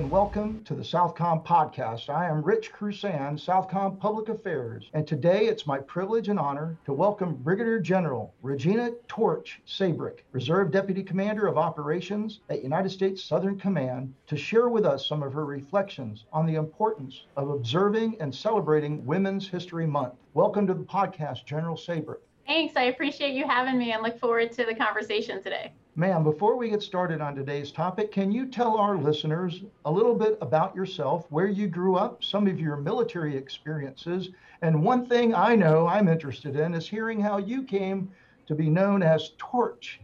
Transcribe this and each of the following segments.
and welcome to the Southcom podcast. I am Rich Crusan, Southcom Public Affairs, and today it's my privilege and honor to welcome Brigadier General Regina Torch Sabric, Reserve Deputy Commander of Operations at United States Southern Command, to share with us some of her reflections on the importance of observing and celebrating Women's History Month. Welcome to the podcast, General Sabric. Thanks. I appreciate you having me and look forward to the conversation today. Ma'am, before we get started on today's topic, can you tell our listeners a little bit about yourself, where you grew up, some of your military experiences? And one thing I know I'm interested in is hearing how you came to be known as Torch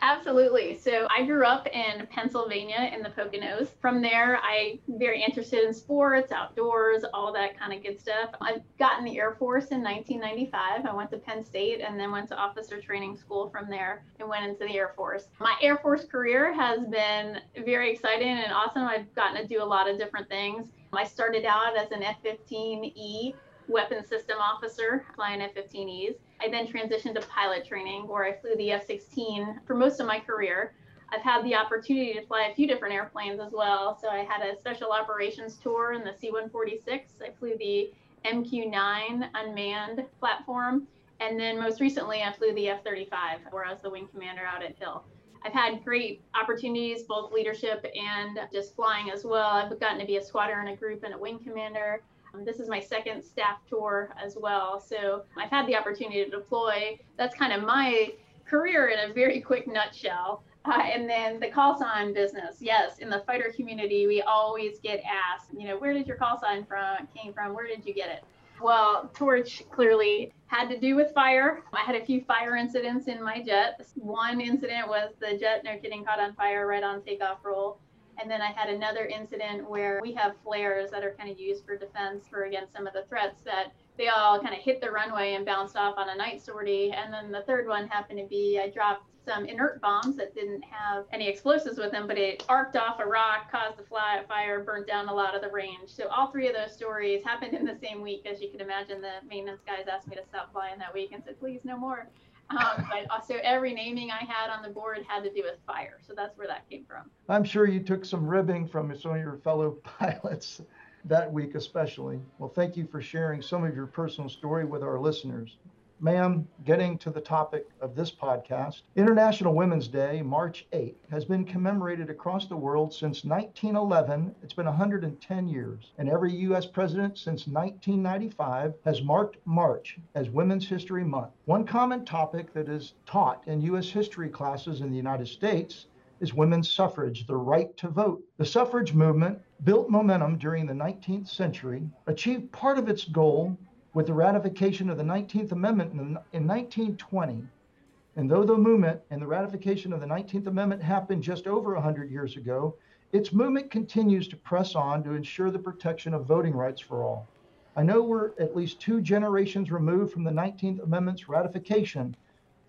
Absolutely. So I grew up in Pennsylvania in the Poconos. From there, I very interested in sports, outdoors, all that kind of good stuff. I got in the Air Force in 1995. I went to Penn State and then went to officer training school from there and went into the Air Force. My Air Force career has been very exciting and awesome. I've gotten to do a lot of different things. I started out as an F 15E weapons system officer flying F 15Es. I then transitioned to pilot training where I flew the F 16 for most of my career. I've had the opportunity to fly a few different airplanes as well. So I had a special operations tour in the C 146. I flew the MQ 9 unmanned platform. And then most recently, I flew the F 35, where I was the wing commander out at Hill. I've had great opportunities, both leadership and just flying as well. I've gotten to be a squadron, a group, and a wing commander. Um, this is my second staff tour as well. So I've had the opportunity to deploy. That's kind of my career in a very quick nutshell. Uh, and then the call sign business. Yes, in the fighter community, we always get asked, you know, where did your call sign from came from? Where did you get it? Well, Torch clearly had to do with fire. I had a few fire incidents in my jet. One incident was the jet no getting caught on fire right on takeoff roll. And then I had another incident where we have flares that are kind of used for defense for against some of the threats that they all kind of hit the runway and bounced off on a night sortie. And then the third one happened to be I dropped some inert bombs that didn't have any explosives with them, but it arced off a rock, caused a fly, fire, burnt down a lot of the range. So all three of those stories happened in the same week. As you can imagine, the maintenance guys asked me to stop flying that week and said, please no more. Um, but also every naming I had on the board had to do with fire. So that's where that came from. I'm sure you took some ribbing from some of your fellow pilots that week, especially. Well, thank you for sharing some of your personal story with our listeners. Ma'am, getting to the topic of this podcast, International Women's Day, March 8th, has been commemorated across the world since 1911. It's been 110 years. And every U.S. president since 1995 has marked March as Women's History Month. One common topic that is taught in U.S. history classes in the United States is women's suffrage, the right to vote. The suffrage movement built momentum during the 19th century, achieved part of its goal with the ratification of the 19th Amendment in, in 1920. And though the movement and the ratification of the 19th Amendment happened just over 100 years ago, its movement continues to press on to ensure the protection of voting rights for all. I know we're at least two generations removed from the 19th Amendment's ratification,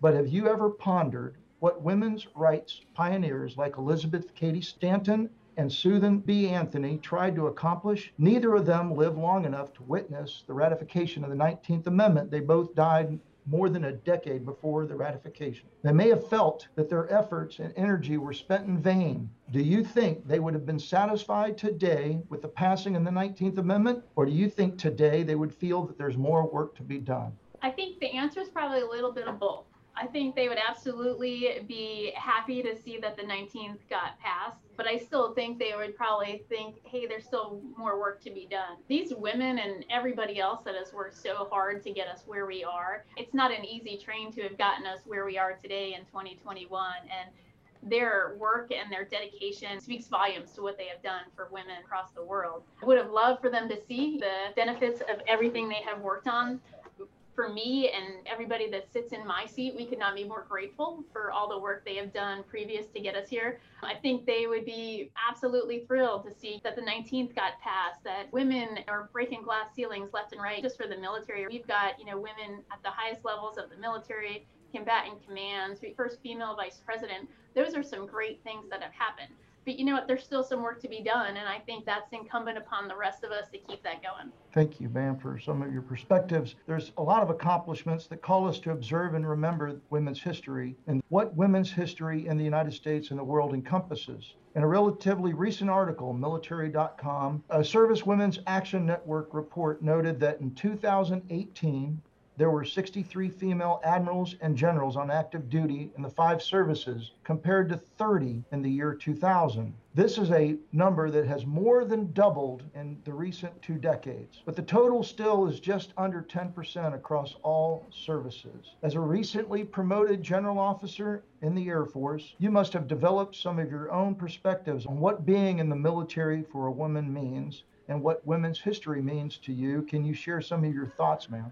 but have you ever pondered what women's rights pioneers like Elizabeth Cady Stanton and Susan B. Anthony tried to accomplish. Neither of them lived long enough to witness the ratification of the 19th Amendment. They both died more than a decade before the ratification. They may have felt that their efforts and energy were spent in vain. Do you think they would have been satisfied today with the passing of the 19th Amendment? Or do you think today they would feel that there's more work to be done? I think the answer is probably a little bit of both. I think they would absolutely be happy to see that the 19th got passed, but I still think they would probably think, hey, there's still more work to be done. These women and everybody else that has worked so hard to get us where we are, it's not an easy train to have gotten us where we are today in 2021. And their work and their dedication speaks volumes to what they have done for women across the world. I would have loved for them to see the benefits of everything they have worked on for me and everybody that sits in my seat, we could not be more grateful for all the work they have done previous to get us here. I think they would be absolutely thrilled to see that the 19th got passed, that women are breaking glass ceilings left and right just for the military. We've got, you know, women at the highest levels of the military, combatant commands, first female vice president. Those are some great things that have happened. But you know what? There's still some work to be done. And I think that's incumbent upon the rest of us to keep that going. Thank you, ma'am, for some of your perspectives. There's a lot of accomplishments that call us to observe and remember women's history and what women's history in the United States and the world encompasses. In a relatively recent article, military.com, a Service Women's Action Network report noted that in 2018, there were 63 female admirals and generals on active duty in the five services compared to 30 in the year 2000. This is a number that has more than doubled in the recent two decades, but the total still is just under 10% across all services. As a recently promoted general officer in the Air Force, you must have developed some of your own perspectives on what being in the military for a woman means and what women's history means to you. Can you share some of your thoughts, ma'am?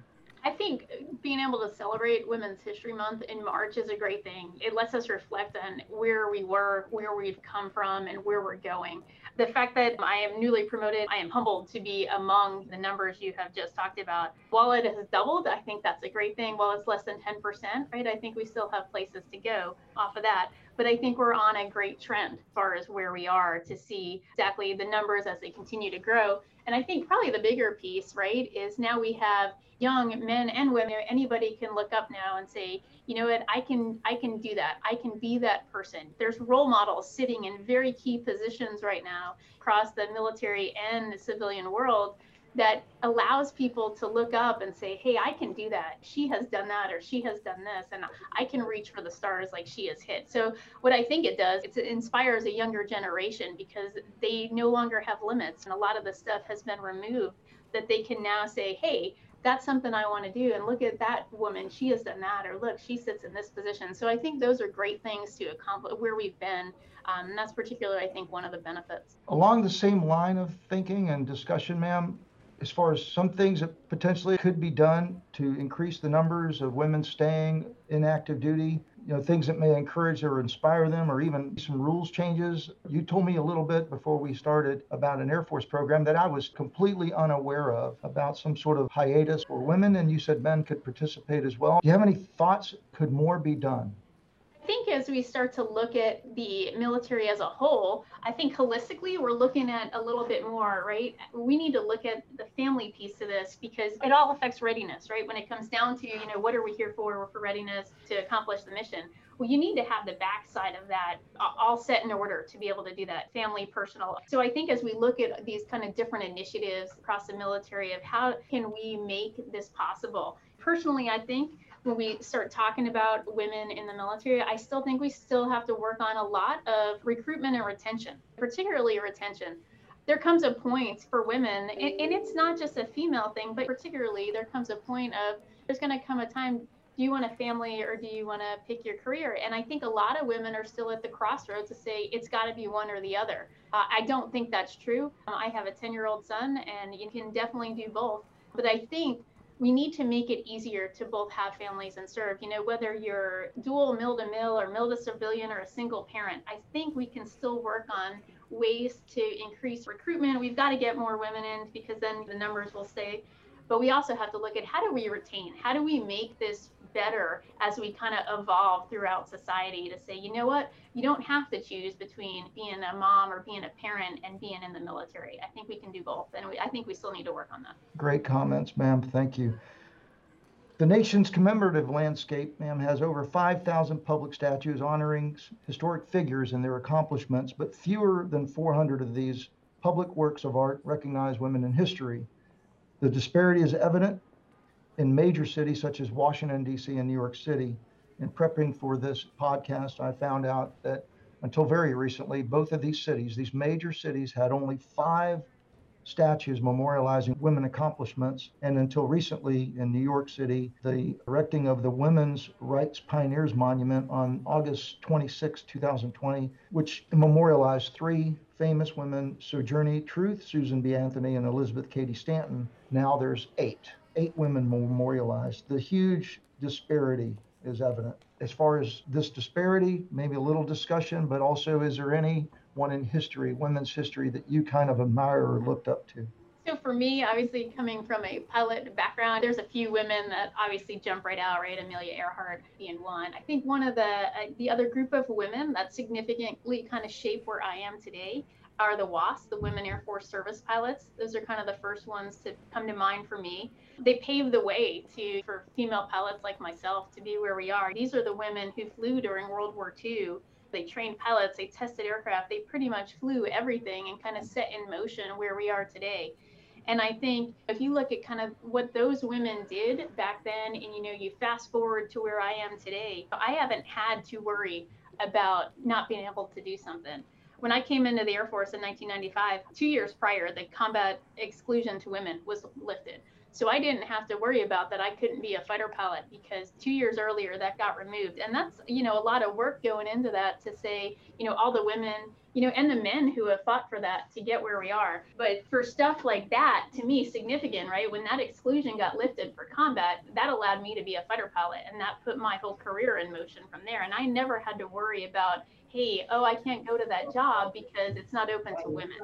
Being able to celebrate Women's History Month in March is a great thing. It lets us reflect on where we were, where we've come from, and where we're going. The fact that I am newly promoted, I am humbled to be among the numbers you have just talked about. While it has doubled, I think that's a great thing. While it's less than 10%, right, I think we still have places to go off of that. But I think we're on a great trend as far as where we are to see exactly the numbers as they continue to grow. And I think probably the bigger piece, right, is now we have young men and women. Anybody can look up now and say you know what? I can i can do that. I can be that person. There's role models sitting in very key positions right now across the military and the civilian world that allows people to look up and say hey i can do that she has done that or she has done this and i can reach for the stars like she has hit so what i think it does it inspires a younger generation because they no longer have limits and a lot of the stuff has been removed that they can now say hey that's something I want to do. And look at that woman, she has done that, or look, she sits in this position. So I think those are great things to accomplish where we've been. Um, and that's particularly, I think, one of the benefits. Along the same line of thinking and discussion, ma'am, as far as some things that potentially could be done to increase the numbers of women staying in active duty, you know, things that may encourage or inspire them, or even some rules changes. You told me a little bit before we started about an Air Force program that I was completely unaware of about some sort of hiatus for women, and you said men could participate as well. Do you have any thoughts? Could more be done? As we start to look at the military as a whole, I think holistically we're looking at a little bit more, right? We need to look at the family piece of this because it all affects readiness, right? When it comes down to, you know, what are we here for? We're for readiness to accomplish the mission. Well, you need to have the backside of that all set in order to be able to do that family, personal. So I think as we look at these kind of different initiatives across the military of how can we make this possible? Personally, I think when we start talking about women in the military, I still think we still have to work on a lot of recruitment and retention, particularly retention. There comes a point for women, and, and it's not just a female thing, but particularly there comes a point of there's going to come a time do you want a family or do you want to pick your career? And I think a lot of women are still at the crossroads to say it's got to be one or the other. Uh, I don't think that's true. I have a 10 year old son, and you can definitely do both. But I think we need to make it easier to both have families and serve. You know, whether you're dual mill to mill or mill to civilian or a single parent, I think we can still work on ways to increase recruitment. We've got to get more women in because then the numbers will stay. But we also have to look at how do we retain? How do we make this better as we kind of evolve throughout society to say, you know what, you don't have to choose between being a mom or being a parent and being in the military. I think we can do both, and we, I think we still need to work on that. Great comments, ma'am. Thank you. The nation's commemorative landscape, ma'am, has over 5,000 public statues honoring historic figures and their accomplishments, but fewer than 400 of these public works of art recognize women in history. The disparity is evident in major cities such as Washington, D.C., and New York City. In prepping for this podcast, I found out that until very recently, both of these cities, these major cities, had only five statues memorializing women accomplishments. And until recently in New York City, the erecting of the Women's Rights Pioneers Monument on August 26, 2020, which memorialized three famous women, Sojourner Truth, Susan B. Anthony, and Elizabeth Cady Stanton. Now there's eight eight women memorialized. The huge disparity is evident. As far as this disparity, maybe a little discussion, but also is there any one in history, women's history, that you kind of admire or looked up to? So for me, obviously coming from a pilot background, there's a few women that obviously jump right out, right? Amelia Earhart being one. I think one of the uh, the other group of women that significantly kind of shape where I am today are the WASP, the Women Air Force Service Pilots. Those are kind of the first ones to come to mind for me. They paved the way to for female pilots like myself to be where we are. These are the women who flew during World War II they trained pilots, they tested aircraft, they pretty much flew everything and kind of set in motion where we are today. And I think if you look at kind of what those women did back then, and you know, you fast forward to where I am today, I haven't had to worry about not being able to do something. When I came into the Air Force in 1995, two years prior, the combat exclusion to women was lifted. So I didn't have to worry about that. I couldn't be a fighter pilot because two years earlier that got removed. And that's, you know, a lot of work going into that to say, you know, all the women, you know, and the men who have fought for that to get where we are. But for stuff like that, to me, significant, right? When that exclusion got lifted for combat, that allowed me to be a fighter pilot. And that put my whole career in motion from there. And I never had to worry about, hey, oh, I can't go to that job because it's not open to women.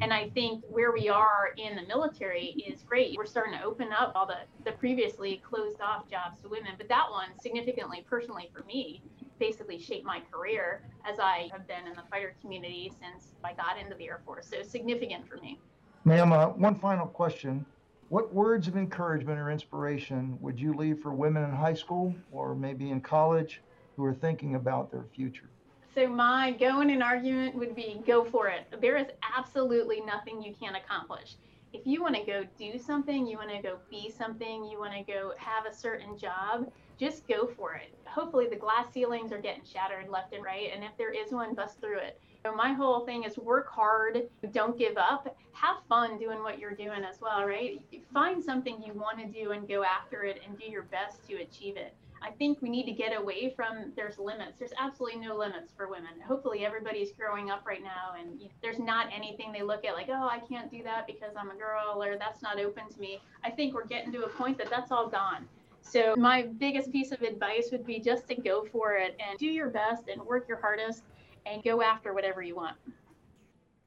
And I think where we are in the military is great. We're starting to open up all the, the previously closed off jobs to women. But that one, significantly personally for me, basically shaped my career as I have been in the fighter community since I got into the Air Force. So significant for me. Ma'am, uh, one final question. What words of encouragement or inspiration would you leave for women in high school or maybe in college who are thinking about their future? So my go in an argument would be go for it. There is absolutely nothing you can't accomplish. If you want to go do something, you want to go be something, you want to go have a certain job, just go for it. Hopefully the glass ceilings are getting shattered left and right, and if there is one, bust through it. So my whole thing is work hard, don't give up, have fun doing what you're doing as well, right? Find something you want to do and go after it and do your best to achieve it. I think we need to get away from there's limits. There's absolutely no limits for women. Hopefully, everybody's growing up right now, and you know, there's not anything they look at like, oh, I can't do that because I'm a girl or that's not open to me. I think we're getting to a point that that's all gone. So, my biggest piece of advice would be just to go for it and do your best and work your hardest and go after whatever you want.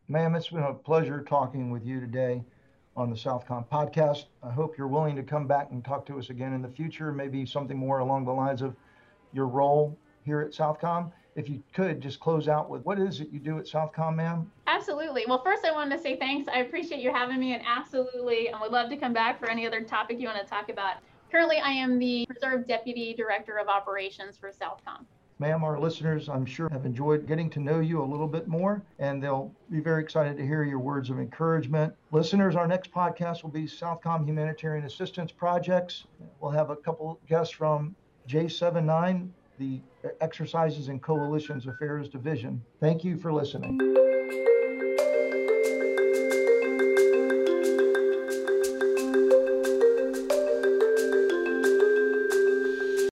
Ma'am, it's been a pleasure talking with you today on the Southcom podcast. I hope you're willing to come back and talk to us again in the future, maybe something more along the lines of your role here at Southcom. If you could just close out with what is it you do at Southcom, ma'am? Absolutely. Well, first, I wanted to say thanks. I appreciate you having me, and absolutely, I would love to come back for any other topic you want to talk about. Currently, I am the Reserve Deputy Director of Operations for Southcom. Ma'am, our listeners, I'm sure, have enjoyed getting to know you a little bit more, and they'll be very excited to hear your words of encouragement. Listeners, our next podcast will be Southcom Humanitarian Assistance Projects. We'll have a couple guests from J79, the Exercises and Coalitions Affairs Division. Thank you for listening.